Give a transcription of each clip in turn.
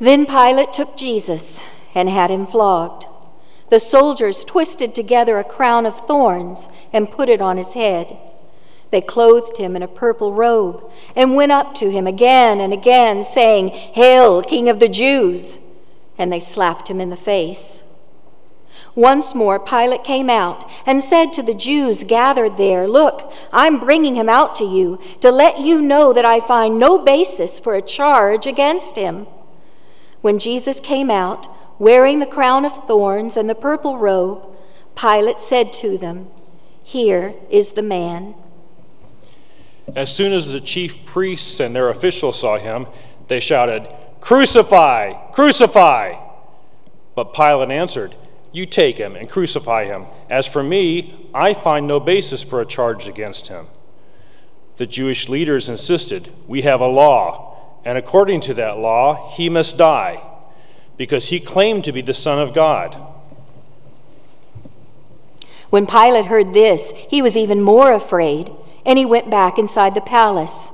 Then Pilate took Jesus and had him flogged. The soldiers twisted together a crown of thorns and put it on his head. They clothed him in a purple robe and went up to him again and again, saying, Hail, King of the Jews! And they slapped him in the face. Once more, Pilate came out and said to the Jews gathered there, Look, I'm bringing him out to you to let you know that I find no basis for a charge against him. When Jesus came out, wearing the crown of thorns and the purple robe, Pilate said to them, Here is the man. As soon as the chief priests and their officials saw him, they shouted, Crucify! Crucify! But Pilate answered, You take him and crucify him. As for me, I find no basis for a charge against him. The Jewish leaders insisted, We have a law, and according to that law, he must die, because he claimed to be the Son of God. When Pilate heard this, he was even more afraid and he went back inside the palace.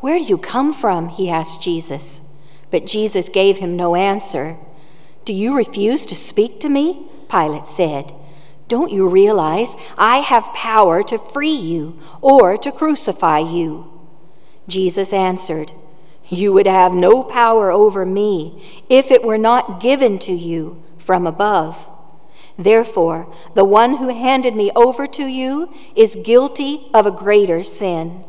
Where do you come from? he asked Jesus. But Jesus gave him no answer. Do you refuse to speak to me? Pilate said. Don't you realize I have power to free you or to crucify you? Jesus answered, You would have no power over me if it were not given to you from above. Therefore, the one who handed me over to you is guilty of a greater sin.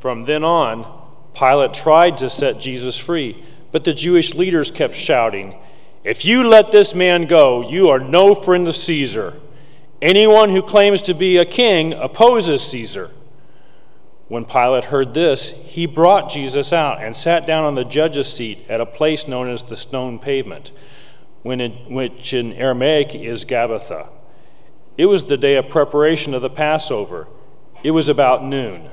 From then on, Pilate tried to set Jesus free, but the Jewish leaders kept shouting, If you let this man go, you are no friend of Caesar. Anyone who claims to be a king opposes Caesar. When Pilate heard this, he brought Jesus out and sat down on the judge's seat at a place known as the stone pavement which in Aramaic is Gabbatha. It was the day of preparation of the Passover. It was about noon.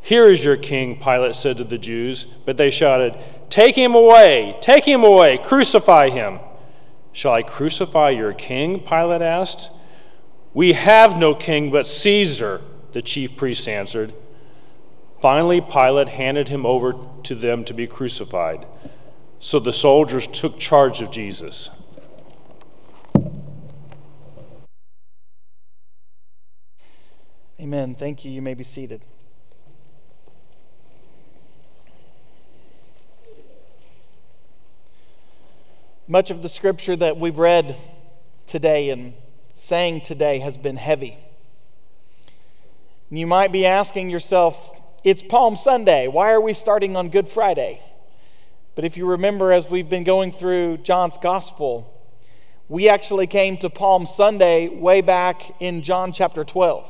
Here is your king, Pilate said to the Jews, but they shouted, Take him away! Take him away! Crucify him! Shall I crucify your king? Pilate asked. We have no king but Caesar, the chief priests answered. Finally, Pilate handed him over to them to be crucified. So the soldiers took charge of Jesus. Amen. Thank you. You may be seated. Much of the scripture that we've read today and sang today has been heavy. You might be asking yourself, it's Palm Sunday. Why are we starting on Good Friday? But if you remember, as we've been going through John's Gospel, we actually came to Palm Sunday way back in John chapter 12.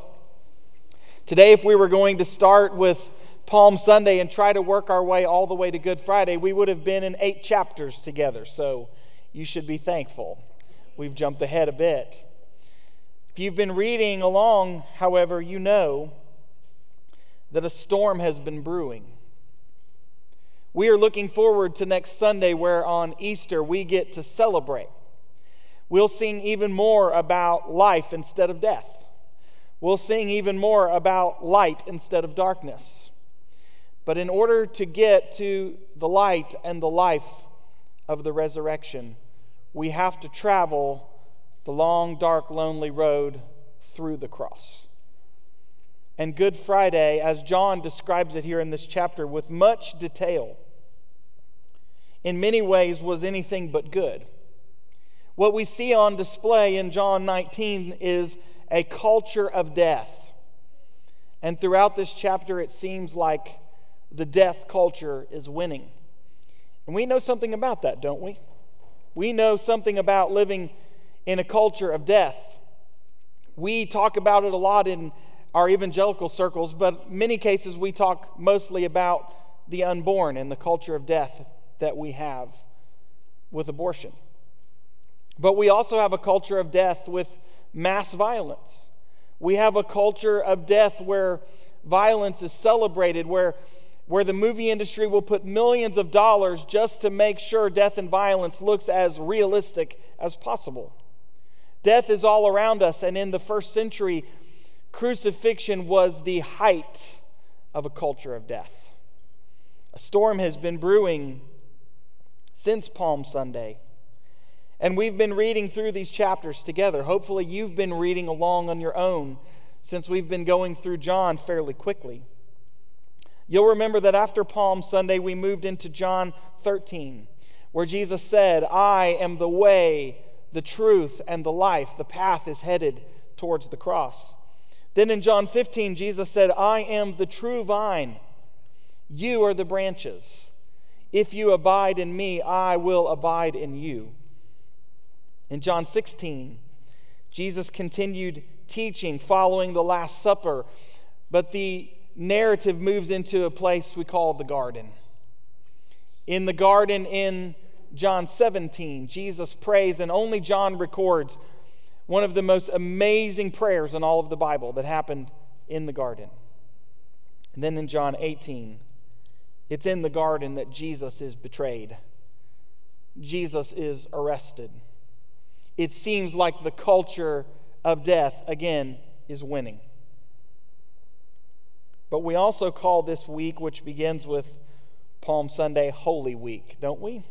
Today, if we were going to start with Palm Sunday and try to work our way all the way to Good Friday, we would have been in eight chapters together. So you should be thankful. We've jumped ahead a bit. If you've been reading along, however, you know that a storm has been brewing. We are looking forward to next Sunday, where on Easter we get to celebrate. We'll sing even more about life instead of death. We'll sing even more about light instead of darkness. But in order to get to the light and the life of the resurrection, we have to travel the long, dark, lonely road through the cross. And Good Friday, as John describes it here in this chapter with much detail, in many ways was anything but good. What we see on display in John 19 is a culture of death. And throughout this chapter, it seems like the death culture is winning. And we know something about that, don't we? We know something about living in a culture of death. We talk about it a lot in our evangelical circles, but many cases we talk mostly about the unborn and the culture of death that we have with abortion. But we also have a culture of death with mass violence. We have a culture of death where violence is celebrated, where, where the movie industry will put millions of dollars just to make sure death and violence looks as realistic as possible. Death is all around us, and in the first century, crucifixion was the height of a culture of death. A storm has been brewing since Palm Sunday. And we've been reading through these chapters together. Hopefully, you've been reading along on your own since we've been going through John fairly quickly. You'll remember that after Palm Sunday, we moved into John 13, where Jesus said, I am the way, the truth, and the life. The path is headed towards the cross. Then in John 15, Jesus said, I am the true vine. You are the branches. If you abide in me, I will abide in you. In John 16, Jesus continued teaching following the Last Supper, but the narrative moves into a place we call the garden. In the garden in John 17, Jesus prays, and only John records one of the most amazing prayers in all of the Bible that happened in the garden. And then in John 18, it's in the garden that Jesus is betrayed. Jesus is arrested it seems like the culture of death, again, is winning. But we also call this week, which begins with Palm Sunday, Holy Week, don't we?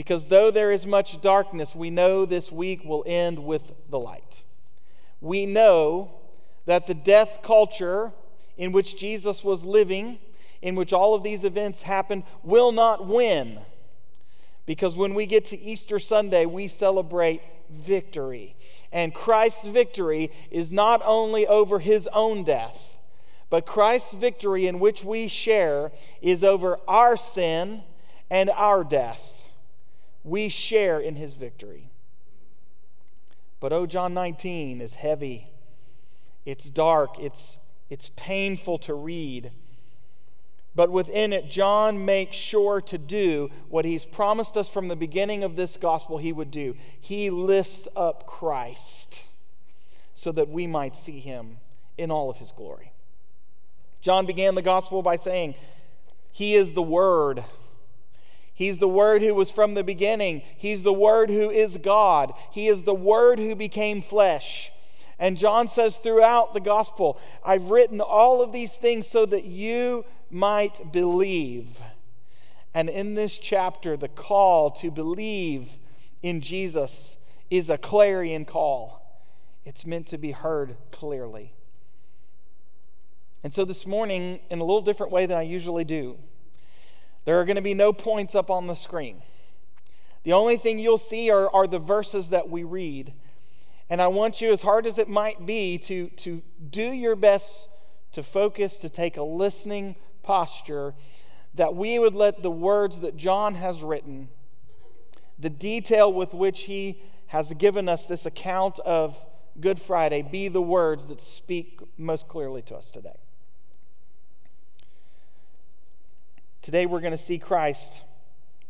Because though there is much darkness, we know this week will end with the light. We know that the death culture in which Jesus was living, in which all of these events happened, will not win because when we get to Easter Sunday, we celebrate victory. And Christ's victory is not only over his own death, but Christ's victory in which we share is over our sin and our death. We share in his victory. But oh, John 19 is heavy. It's dark. It's, it's painful to read. But within it, John makes sure to do what he's promised us from the beginning of this gospel he would do. He lifts up Christ so that we might see him in all of his glory. John began the gospel by saying, He is the Word. He's the Word who was from the beginning. He's the Word who is God. He is the Word who became flesh. And John says throughout the gospel, I've written all of these things so that you might believe. And in this chapter, the call to believe in Jesus is a clarion call. It's meant to be heard clearly. And so this morning, in a little different way than I usually do, there are going to be no points up on the screen. The only thing you'll see are, are the verses that we read. And I want you, as hard as it might be, to, to do your best to focus, to take a listening posture, that we would let the words that John has written, the detail with which he has given us this account of Good Friday, be the words that speak most clearly to us today. Today we're going to see Christ,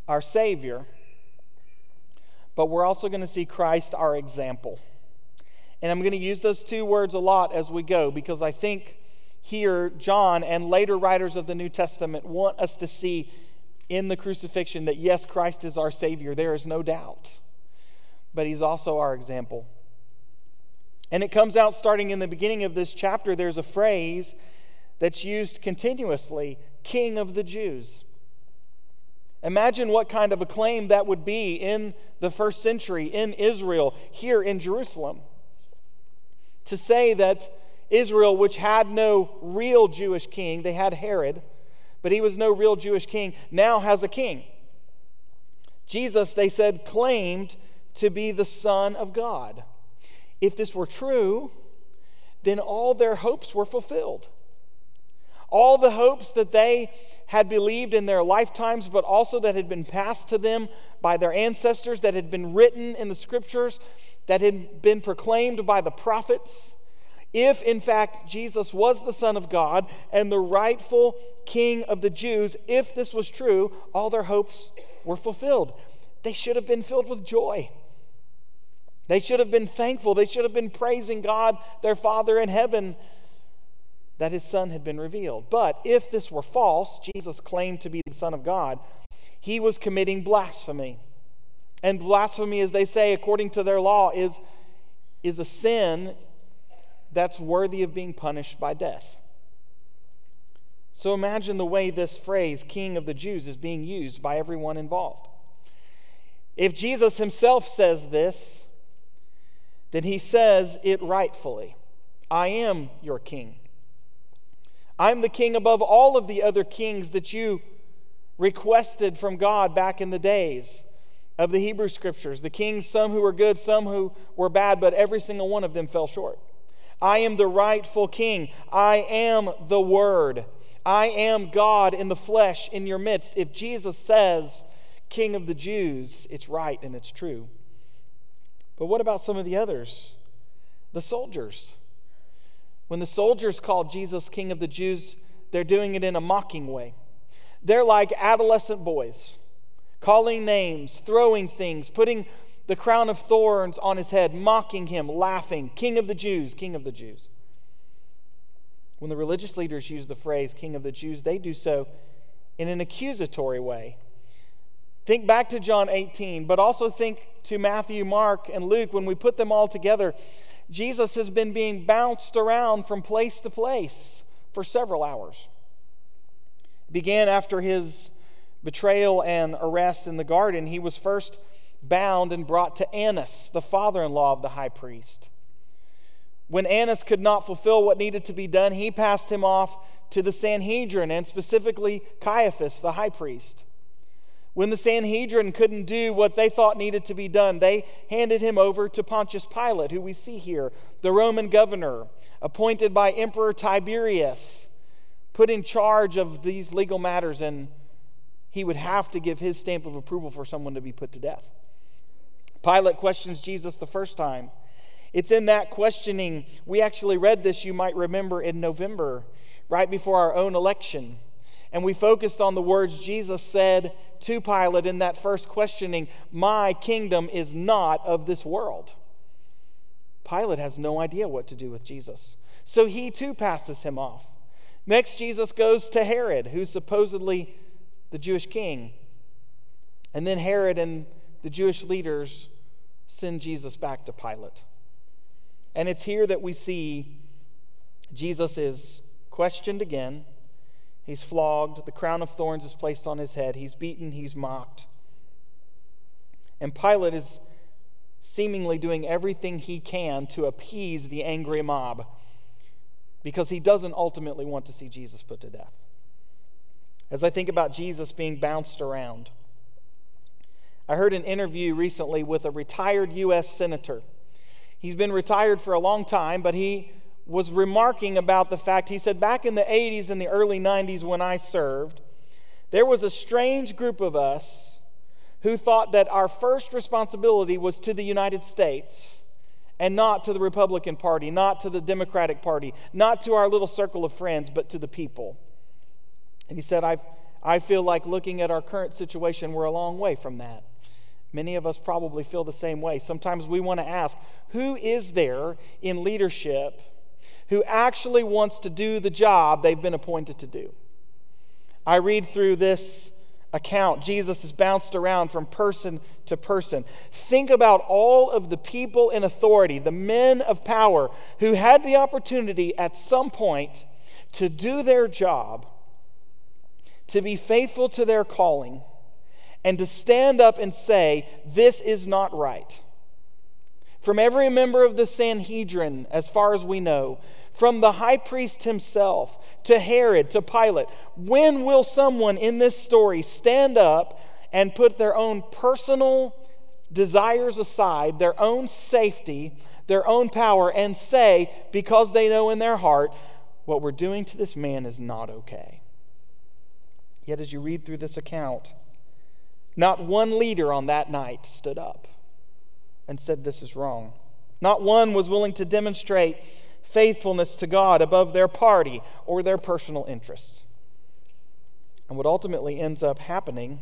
our Savior, but we're also going to see Christ, our example. And I'm going to use those two words a lot as we go because I think here John and later writers of the New Testament want us to see in the crucifixion that yes, Christ is our Savior. There is no doubt. But He's also our example. And it comes out starting in the beginning of this chapter, there's a phrase that's used continuously King of the Jews. Imagine what kind of a claim that would be in the first century in Israel, here in Jerusalem to say that Israel, which had no real Jewish king, they had Herod, but he was no real Jewish king, now has a king. Jesus, they said, claimed to be the Son of God. If this were true, then all their hopes were fulfilled. All the hopes that they had believed in their lifetimes, but also that had been passed to them by their ancestors, that had been written in the scriptures, that had been proclaimed by the prophets, if in fact Jesus was the Son of God and the rightful King of the Jews, if this was true, all their hopes were fulfilled. They should have been filled with joy. They should have been thankful. They should have been praising God, their Father in heaven, that his Son had been revealed. But if this were false, Jesus claimed to be the Son of God, he was committing blasphemy. And blasphemy, as they say, according to their law, is, is a sin that's worthy of being punished by death. So imagine the way this phrase, King of the Jews, is being used by everyone involved. If Jesus himself says this, then he says it rightfully I am your king. I'm the king above all of the other kings that you requested from God back in the days of the Hebrew scriptures. The kings, some who were good, some who were bad, but every single one of them fell short. I am the rightful king. I am the Word. I am God in the flesh in your midst. If Jesus says, King of the Jews, it's right and it's true. But what about some of the others? The soldiers. When the soldiers call Jesus King of the Jews, they're doing it in a mocking way. They're like adolescent boys, calling names, throwing things, putting the crown of thorns on his head, mocking him, laughing, King of the Jews, King of the Jews. When the religious leaders use the phrase King of the Jews, they do so in an accusatory way. Think back to John 18, but also think to Matthew, Mark, and Luke. When we put them all together, Jesus has been being bounced around from place to place for several hours. It began after his betrayal and arrest in the garden. He was first bound and brought to Annas, the father in law of the high priest. When Annas could not fulfill what needed to be done, he passed him off to the Sanhedrin and specifically Caiaphas, the high priest. When the Sanhedrin couldn't do what they thought needed to be done, they handed him over to Pontius Pilate, who we see here, the Roman governor, appointed by Emperor Tiberius, put in charge of these legal matters, and he would have to give his stamp of approval for someone to be put to death. Pilate questions Jesus the first time. It's in that questioning, we actually read this, you might remember, in November, right before our own election. And we focused on the words Jesus said to Pilate in that first questioning My kingdom is not of this world. Pilate has no idea what to do with Jesus. So he too passes him off. Next, Jesus goes to Herod, who's supposedly the Jewish king. And then Herod and the Jewish leaders send Jesus back to Pilate. And it's here that we see Jesus is questioned again. He's flogged. The crown of thorns is placed on his head. He's beaten. He's mocked. And Pilate is seemingly doing everything he can to appease the angry mob because he doesn't ultimately want to see Jesus put to death. As I think about Jesus being bounced around, I heard an interview recently with a retired U.S. Senator. He's been retired for a long time, but he was remarking about the fact he said, back in the 80s and the early 90s when I served, there was a strange group of us who thought that our first responsibility was to the United States and not to the Republican Party, not to the Democratic Party, not to our little circle of friends, but to the people. And he said, I, I feel like looking at our current situation, we're a long way from that. Many of us probably feel the same way. Sometimes we want to ask who is there in leadership who actually wants to do the job they've been appointed to do? I read through this account. Jesus is bounced around from person to person. Think about all of the people in authority, the men of power, who had the opportunity at some point to do their job, to be faithful to their calling and to stand up and say, This is not right. From every member of the Sanhedrin, as far as we know, from the high priest himself to Herod to Pilate, when will someone in this story stand up and put their own personal desires aside, their own safety, their own power, and say, because they know in their heart, what we're doing to this man is not okay? Yet, as you read through this account, not one leader on that night stood up and said, This is wrong. Not one was willing to demonstrate faithfulness to God above their party or their personal interests. And what ultimately ends up happening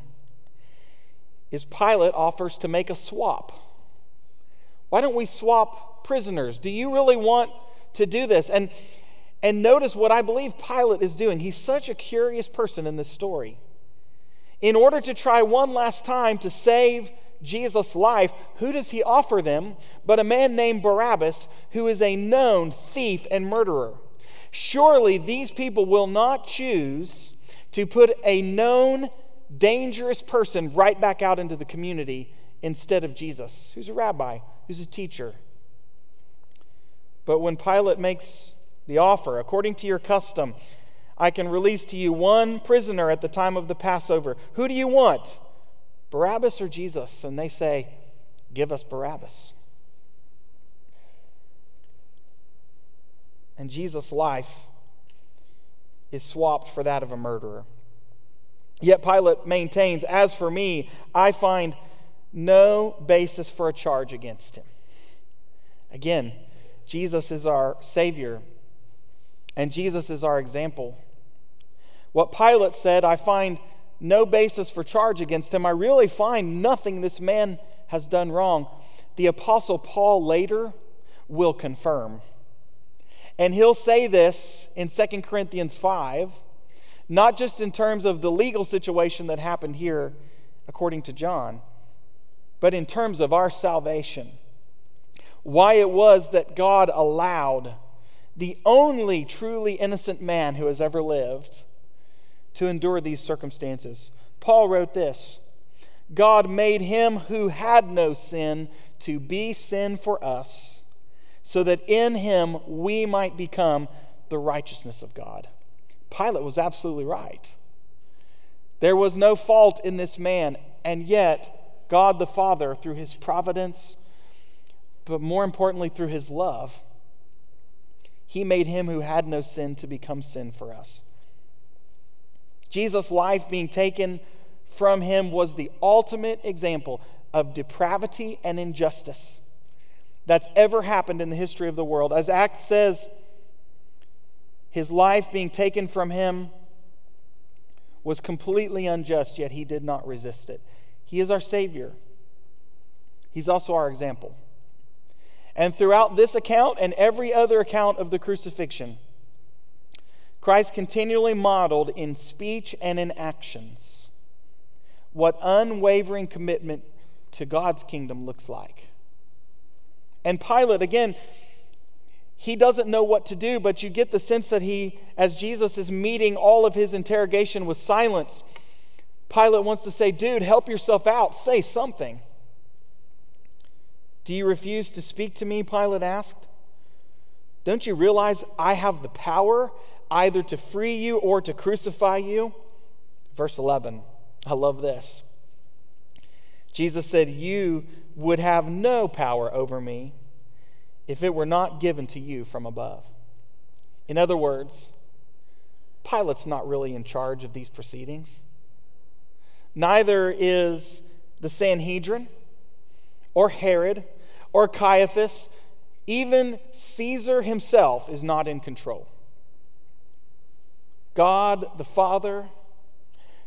is Pilate offers to make a swap. Why don't we swap prisoners? Do you really want to do this? And, and notice what I believe Pilate is doing. He's such a curious person in this story in order to try one last time to save Jesus' life, who does he offer them but a man named Barabbas, who is a known thief and murderer? Surely these people will not choose to put a known dangerous person right back out into the community instead of Jesus, who's a rabbi, who's a teacher. But when Pilate makes the offer, according to your custom, I can release to you one prisoner at the time of the Passover. Who do you want? Barabbas or Jesus? And they say, Give us Barabbas. And Jesus' life is swapped for that of a murderer. Yet Pilate maintains, As for me, I find no basis for a charge against him. Again, Jesus is our Savior, and Jesus is our example. What Pilate said, I find no basis for charge against him. I really find nothing this man has done wrong. The Apostle Paul later will confirm. And he'll say this in 2 Corinthians 5, not just in terms of the legal situation that happened here, according to John, but in terms of our salvation. Why it was that God allowed the only truly innocent man who has ever lived to endure these circumstances. Paul wrote this God made him who had no sin to be sin for us, so that in him we might become the righteousness of God. Pilate was absolutely right. There was no fault in this man, and yet God the Father, through his providence, but more importantly, through his love, he made him who had no sin to become sin for us. Jesus' life being taken from him was the ultimate example of depravity and injustice that's ever happened in the history of the world. As Acts says, his life being taken from him was completely unjust, yet he did not resist it. He is our Savior, he's also our example. And throughout this account and every other account of the crucifixion, Christ continually modeled in speech and in actions what unwavering commitment to God's kingdom looks like. And Pilate, again, he doesn't know what to do, but you get the sense that he, as Jesus is meeting all of his interrogation with silence, Pilate wants to say, Dude, help yourself out. Say something. Do you refuse to speak to me? Pilate asked. Don't you realize I have the power either to free you or to crucify you? Verse 11. I love this. Jesus said, You would have no power over me if it were not given to you from above. In other words, Pilate's not really in charge of these proceedings. Neither is the Sanhedrin or Herod or Caiaphas. Even Caesar himself is not in control. God the Father,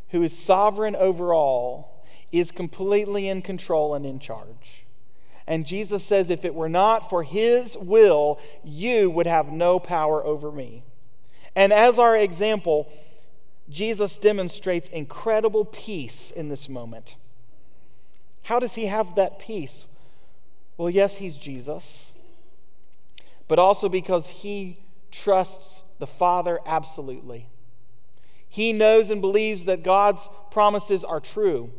who is sovereign over all, is completely in control and in charge. And Jesus says, if it were not for his will, you would have no power over me. And as our example, Jesus demonstrates incredible peace in this moment. How does he have that peace? Well, yes, he's Jesus, but also because he trusts the Father absolutely. He knows and believes that God's promises are true.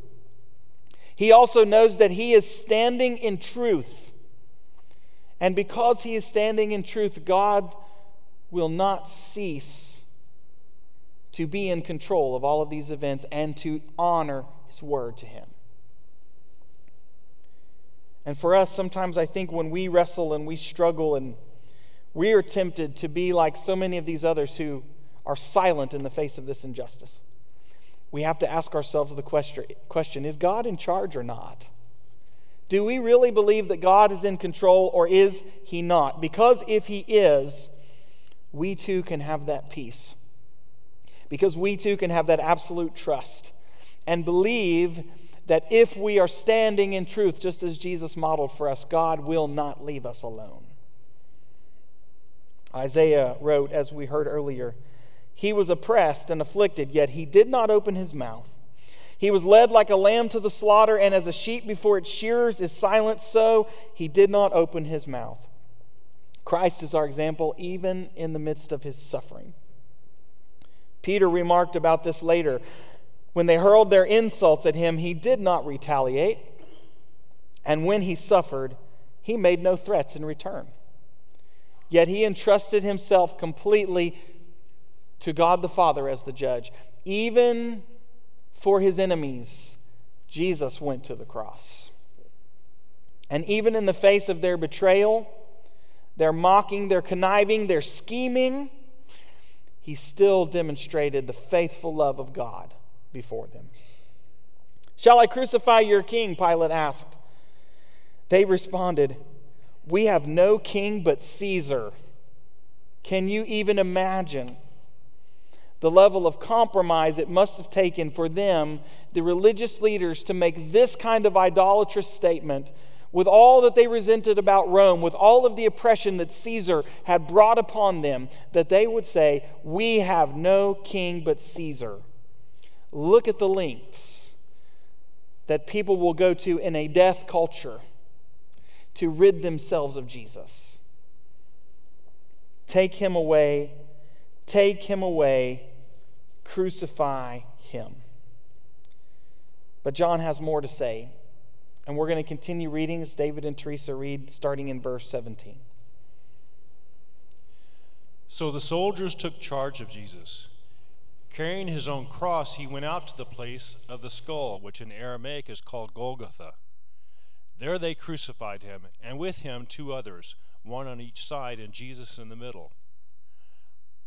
He also knows that he is standing in truth. And because he is standing in truth, God will not cease to be in control of all of these events and to honor his word to him. And for us, sometimes I think when we wrestle and we struggle and we are tempted to be like so many of these others who are silent in the face of this injustice. We have to ask ourselves the question is God in charge or not? Do we really believe that God is in control or is he not? Because if he is, we too can have that peace. Because we too can have that absolute trust and believe that if we are standing in truth, just as Jesus modeled for us, God will not leave us alone. Isaiah wrote, as we heard earlier, he was oppressed and afflicted, yet he did not open his mouth. He was led like a lamb to the slaughter, and as a sheep before its shearers is silent, so he did not open his mouth. Christ is our example, even in the midst of his suffering. Peter remarked about this later. When they hurled their insults at him, he did not retaliate. And when he suffered, he made no threats in return. Yet he entrusted himself completely to God the Father as the judge. Even for his enemies, Jesus went to the cross. And even in the face of their betrayal, their mocking, their conniving, their scheming, he still demonstrated the faithful love of God before them. Shall I crucify your king? Pilate asked. They responded, We have no king but Caesar. Can you even imagine the level of compromise it must have taken for them, the religious leaders, to make this kind of idolatrous statement with all that they resented about Rome, with all of the oppression that Caesar had brought upon them, that they would say, We have no king but Caesar. Look at the lengths that people will go to in a death culture to rid themselves of Jesus. Take him away, take him away, crucify him. But John has more to say, and we're going to continue reading as David and Teresa read, starting in verse 17. So the soldiers took charge of Jesus. Carrying his own cross, he went out to the place of the skull, which in Aramaic is called Golgotha there they crucified him, and with him two others, one on each side, and Jesus in the middle.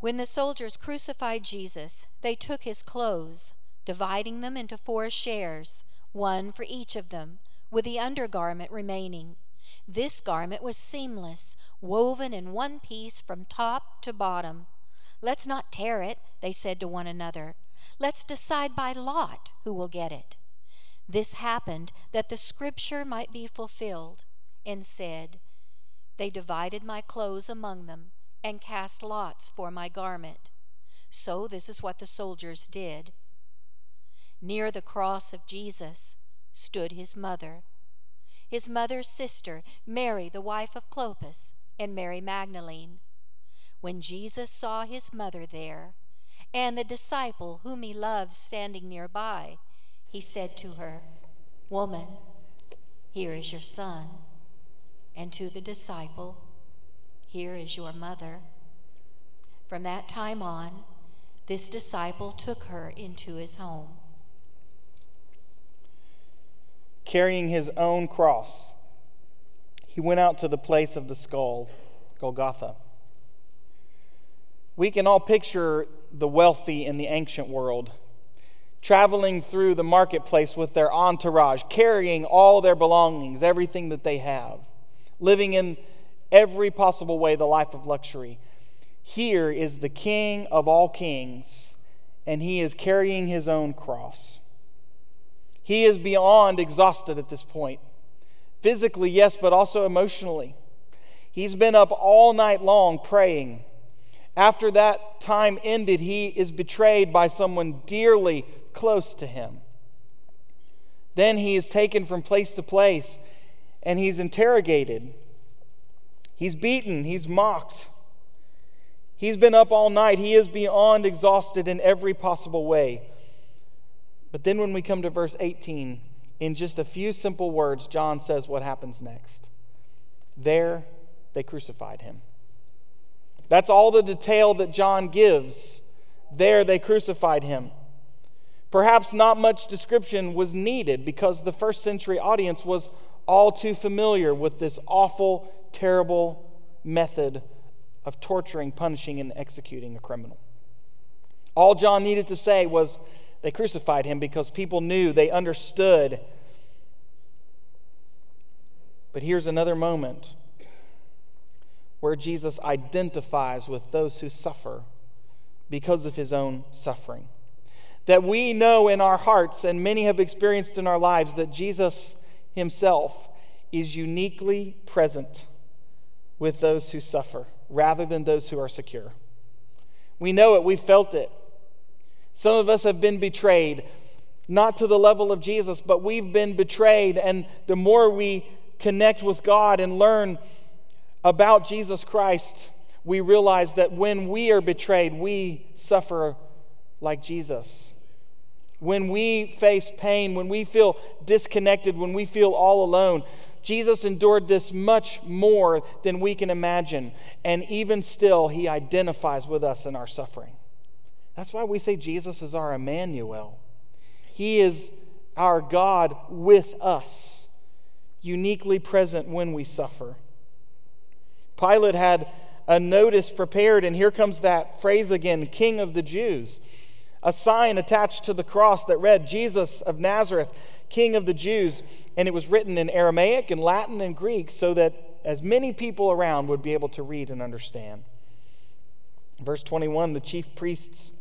When the soldiers crucified Jesus, they took his clothes, dividing them into four shares, one for each of them, with the undergarment remaining. This garment was seamless, woven in one piece from top to bottom. Let's not tear it, they said to one another. Let's decide by lot who will get it. This happened that the scripture might be fulfilled, and said, They divided my clothes among them, and cast lots for my garment. So this is what the soldiers did. Near the cross of Jesus stood his mother, his mother's sister, Mary, the wife of Clopas, and Mary Magdalene. When Jesus saw his mother there, and the disciple whom he loved standing nearby, he said to her, Woman, here is your son. And to the disciple, Here is your mother. From that time on, this disciple took her into his home. Carrying his own cross, he went out to the place of the skull, Golgotha. We can all picture the wealthy in the ancient world, traveling through the marketplace with their entourage, carrying all their belongings, everything that they have, living in every possible way the life of luxury. Here is the King of all kings, and he is carrying his own cross. He is beyond exhausted at this point. Physically, yes, but also emotionally. He's been up all night long praying after that time ended, he is betrayed by someone dearly close to him. Then he is taken from place to place and he's interrogated. He's beaten, he's mocked. He's been up all night. He is beyond exhausted in every possible way. But then when we come to verse 18, in just a few simple words, John says what happens next. There they crucified him. That's all the detail that John gives. There they crucified him. Perhaps not much description was needed because the first century audience was all too familiar with this awful, terrible method of torturing, punishing, and executing a criminal. All John needed to say was they crucified him because people knew, they understood. But here's another moment where Jesus identifies with those who suffer because of his own suffering. that we know in our hearts, and many have experienced in our lives, that Jesus himself is uniquely present with those who suffer rather than those who are secure. We know it, we've felt it. Some of us have been betrayed, not to the level of Jesus, but we've been betrayed. And the more we connect with God and learn about Jesus Christ, we realize that when we are betrayed, we suffer like Jesus. When we face pain, when we feel disconnected, when we feel all alone, Jesus endured this much more than we can imagine. And even still, he identifies with us in our suffering. That's why we say Jesus is our Emmanuel. He is our God with us, uniquely present when we suffer. Pilate had a notice prepared, and here comes that phrase again King of the Jews a sign attached to the cross that read, Jesus of Nazareth, King of the Jews. And it was written in Aramaic and Latin and Greek so that as many people around would be able to read and understand. Verse 21 the chief priests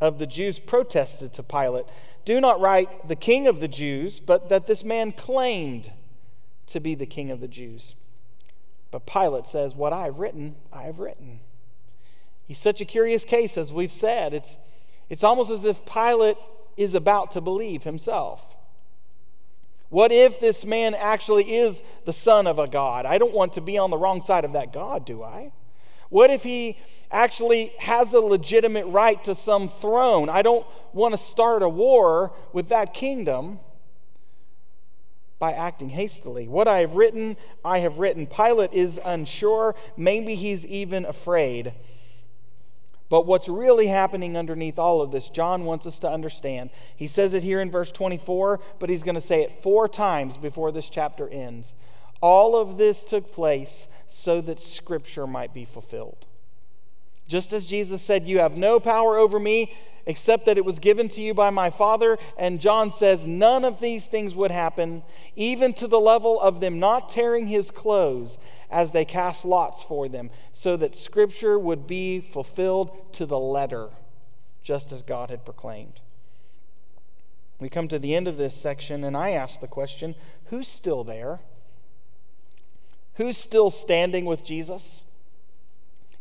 of the Jews protested to Pilate, Do not write the King of the Jews, but that this man claimed to be the King of the Jews. But Pilate says, What I have written, I have written. He's such a curious case, as we've said. It's it's almost as if Pilate is about to believe himself. What if this man actually is the son of a God? I don't want to be on the wrong side of that God, do I? What if he actually has a legitimate right to some throne? I don't want to start a war with that kingdom by acting hastily. What I have written, I have written. Pilate is unsure. Maybe he's even afraid. But what's really happening underneath all of this, John wants us to understand. He says it here in verse 24, but he's going to say it four times before this chapter ends. All of this took place so that Scripture might be fulfilled. Just as Jesus said, You have no power over me except that it was given to you by my Father. And John says, None of these things would happen, even to the level of them not tearing his clothes as they cast lots for them, so that Scripture would be fulfilled to the letter, just as God had proclaimed. We come to the end of this section, and I ask the question who's still there? Who's still standing with Jesus?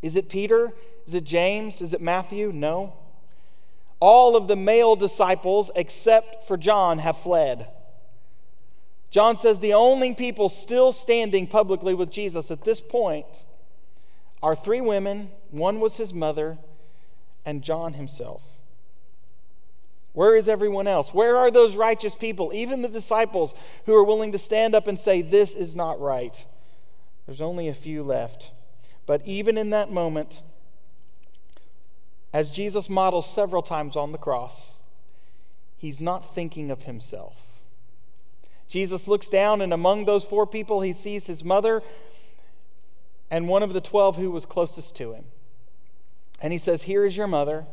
Is it Peter? Is it James? Is it Matthew? No. All of the male disciples, except for John, have fled. John says the only people still standing publicly with Jesus at this point are three women. One was his mother, and John himself. Where is everyone else? Where are those righteous people, even the disciples who are willing to stand up and say, This is not right? There's only a few left. But even in that moment, as Jesus models several times on the cross, he's not thinking of himself. Jesus looks down, and among those four people, he sees his mother and one of the twelve who was closest to him. And he says, Here is your mother.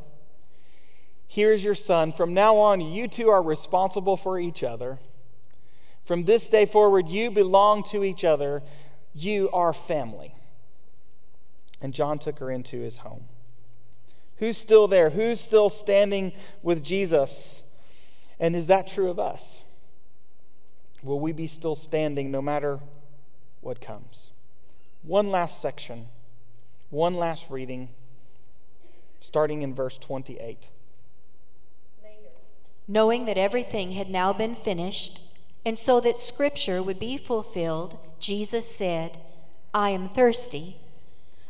Here is your son. From now on, you two are responsible for each other. From this day forward, you belong to each other. You are family. And John took her into his home. Who's still there? Who's still standing with Jesus? And is that true of us? Will we be still standing no matter what comes? One last section, one last reading, starting in verse 28. Knowing that everything had now been finished, and so that Scripture would be fulfilled, Jesus said, I am thirsty.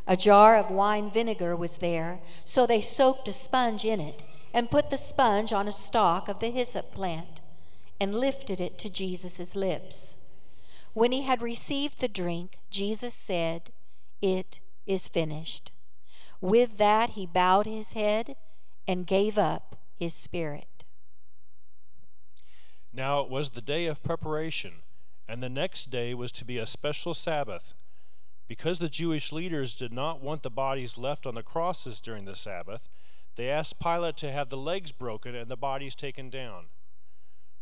A jar of wine vinegar was there, so they soaked a sponge in it and put the sponge on a stalk of the hyssop plant and lifted it to Jesus' lips. When he had received the drink, Jesus said, It is finished. With that, he bowed his head and gave up his spirit. Now it was the day of preparation, and the next day was to be a special Sabbath. Because the Jewish leaders did not want the bodies left on the crosses during the Sabbath, they asked Pilate to have the legs broken and the bodies taken down.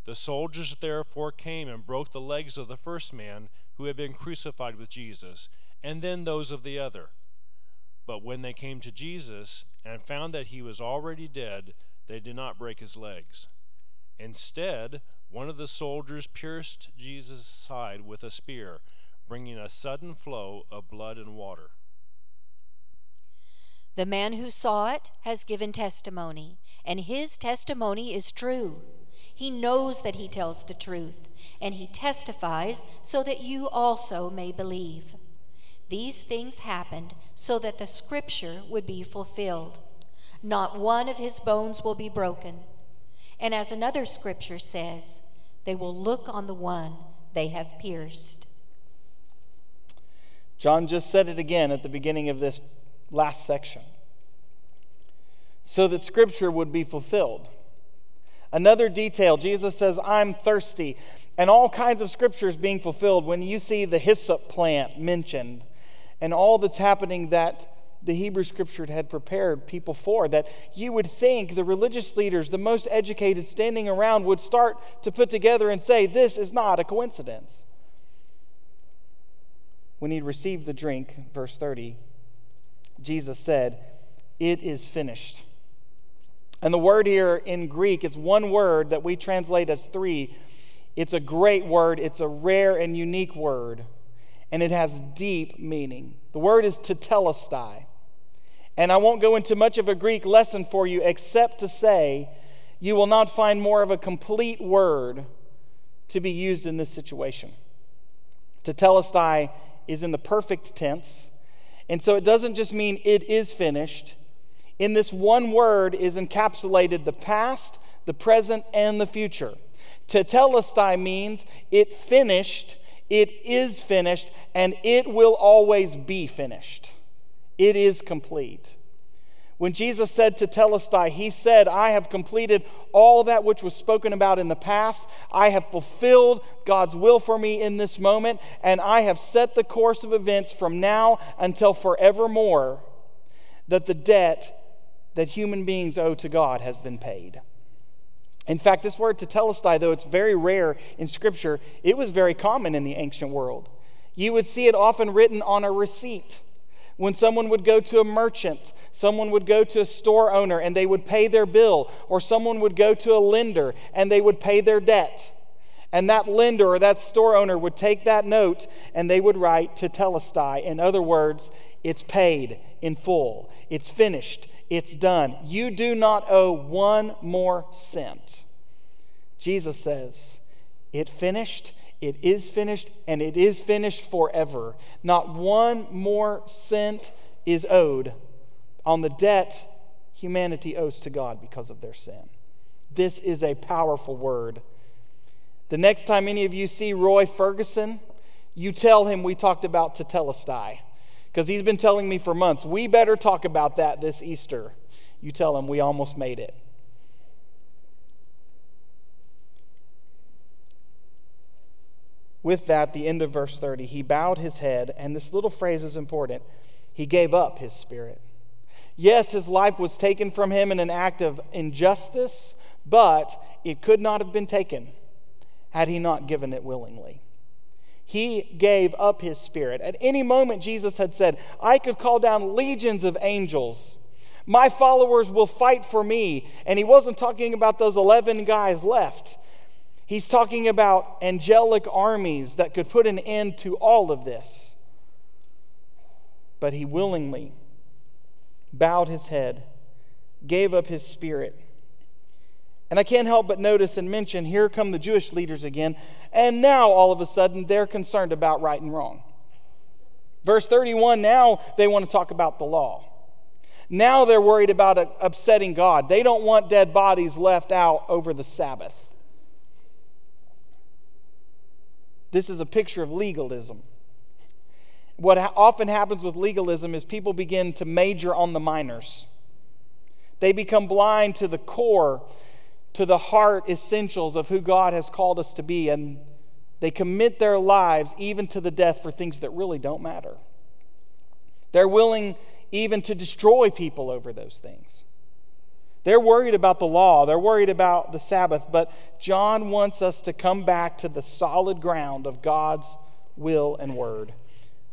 The soldiers therefore came and broke the legs of the first man who had been crucified with Jesus, and then those of the other. But when they came to Jesus and found that he was already dead, they did not break his legs. Instead, one of the soldiers pierced Jesus' side with a spear, bringing a sudden flow of blood and water. The man who saw it has given testimony, and his testimony is true. He knows that he tells the truth, and he testifies so that you also may believe. These things happened so that the scripture would be fulfilled. Not one of his bones will be broken. And as another scripture says, they will look on the one they have pierced. John just said it again at the beginning of this last section. So that scripture would be fulfilled. Another detail Jesus says, I'm thirsty. And all kinds of scriptures being fulfilled when you see the hyssop plant mentioned and all that's happening that the Hebrew scripture had prepared people for. That you would think the religious leaders, the most educated standing around, would start to put together and say, This is not a coincidence. When he received the drink, verse 30, Jesus said, It is finished. And the word here in Greek, it's one word that we translate as three. It's a great word, it's a rare and unique word and it has deep meaning. The word is tetelestai. And I won't go into much of a Greek lesson for you except to say you will not find more of a complete word to be used in this situation. Tetelestai is in the perfect tense, and so it doesn't just mean it is finished. In this one word is encapsulated the past, the present, and the future. Tetelestai means it finished it is finished, and it will always be finished. It is complete. When Jesus said tetelestai, he said, I have completed all that which was spoken about in the past. I have fulfilled God's will for me in this moment, and I have set the course of events from now until forevermore that the debt that human beings owe to God has been paid. In fact, this word tetelestai, though it's very rare in Scripture, it was very common in the ancient world. You would see it often written on a receipt. When someone would go to a merchant, someone would go to a store owner and they would pay their bill, or someone would go to a lender and they would pay their debt. And that lender or that store owner would take that note and they would write tetelestai. In other words, it's paid in full, it's finished, it's done. You do not owe one more cent. Jesus says, It finished, it is finished, and it is finished forever. Not one more cent is owed on the debt humanity owes to God because of their sin. This is a powerful word. The next time any of you see Roy Ferguson, you tell him we talked about Tetelestai because he's been telling me for months, we better talk about that this Easter. You tell him we almost made it. With that, the end of verse 30, he bowed his head, and this little phrase is important. He gave up his spirit. Yes, his life was taken from him in an act of injustice, but it could not have been taken had he not given it willingly. He gave up his spirit. At any moment, Jesus had said, I could call down legions of angels. My followers will fight for me. And he wasn't talking about those 11 guys left. He's talking about angelic armies that could put an end to all of this. But he willingly bowed his head, gave up his spirit. And I can't help but notice and mention here come the Jewish leaders again. And now, all of a sudden, they're concerned about right and wrong. Verse 31 now they want to talk about the law. Now they're worried about upsetting God. They don't want dead bodies left out over the Sabbath. This is a picture of legalism. What often happens with legalism is people begin to major on the minors. They become blind to the core to the heart essentials of who God has called us to be, and they commit their lives even to the death for things that really don't matter. They're willing even to destroy people over those things. They're worried about the law, they're worried about the Sabbath, but John wants us to come back to the solid ground of God's will and word.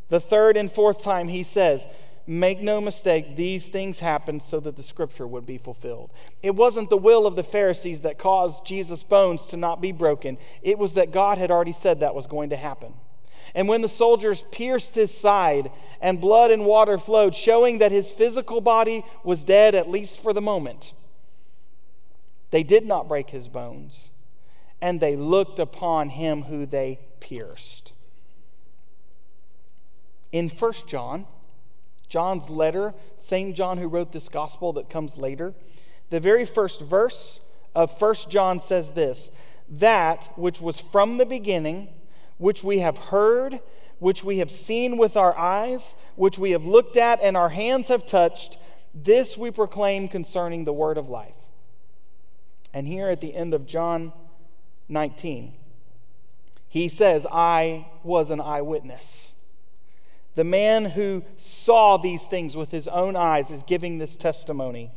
The third and fourth time he says, Make no mistake, these things happened so that the scripture would be fulfilled. It wasn't the will of the Pharisees that caused Jesus' bones to not be broken, it was that God had already said that was going to happen. And when the soldiers pierced his side and blood and water flowed, showing that his physical body was dead, at least for the moment, they did not break his bones, and they looked upon him who they pierced. In 1 John, John's letter, same John who wrote this gospel that comes later, the very first verse of 1 John says this That which was from the beginning, which we have heard, which we have seen with our eyes, which we have looked at and our hands have touched, this we proclaim concerning the word of life. And here at the end of John 19, he says, I was an eyewitness. The man who saw these things with his own eyes is giving this testimony.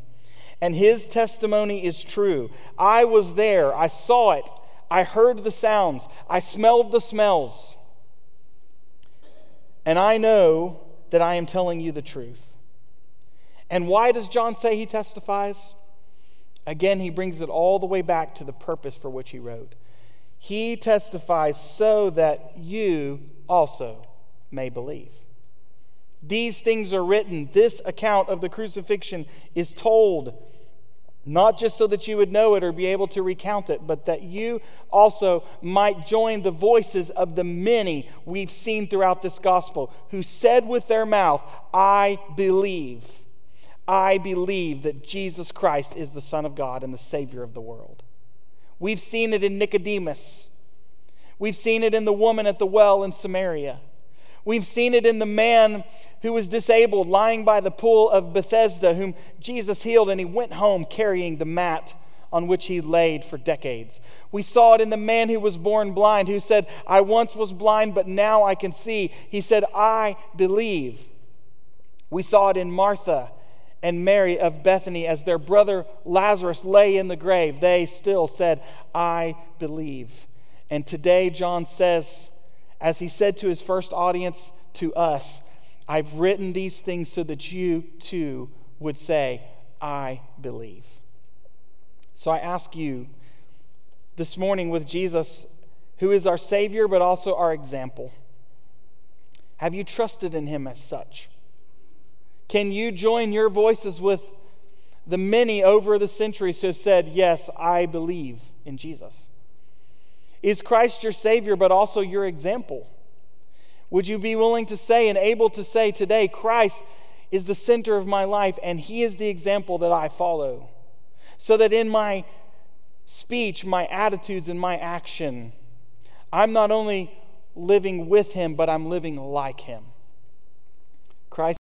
And his testimony is true. I was there, I saw it, I heard the sounds, I smelled the smells. And I know that I am telling you the truth. And why does John say he testifies? Again, he brings it all the way back to the purpose for which he wrote. He testifies so that you also may believe. These things are written. This account of the crucifixion is told not just so that you would know it or be able to recount it, but that you also might join the voices of the many we've seen throughout this gospel who said with their mouth, I believe. I believe that Jesus Christ is the Son of God and the Savior of the world. We've seen it in Nicodemus. We've seen it in the woman at the well in Samaria. We've seen it in the man who was disabled lying by the pool of Bethesda, whom Jesus healed, and he went home carrying the mat on which he laid for decades. We saw it in the man who was born blind, who said, I once was blind, but now I can see. He said, I believe. We saw it in Martha and Mary of Bethany as their brother Lazarus lay in the grave. They still said, I believe. And today, John says, as he said to his first audience, to us, I've written these things so that you too would say, I believe. So I ask you this morning with Jesus, who is our Savior but also our example, have you trusted in him as such? Can you join your voices with the many over the centuries who have said, Yes, I believe in Jesus? Is Christ your Savior, but also your example? Would you be willing to say and able to say today, Christ is the center of my life and He is the example that I follow? So that in my speech, my attitudes, and my action, I'm not only living with Him, but I'm living like Him. Christ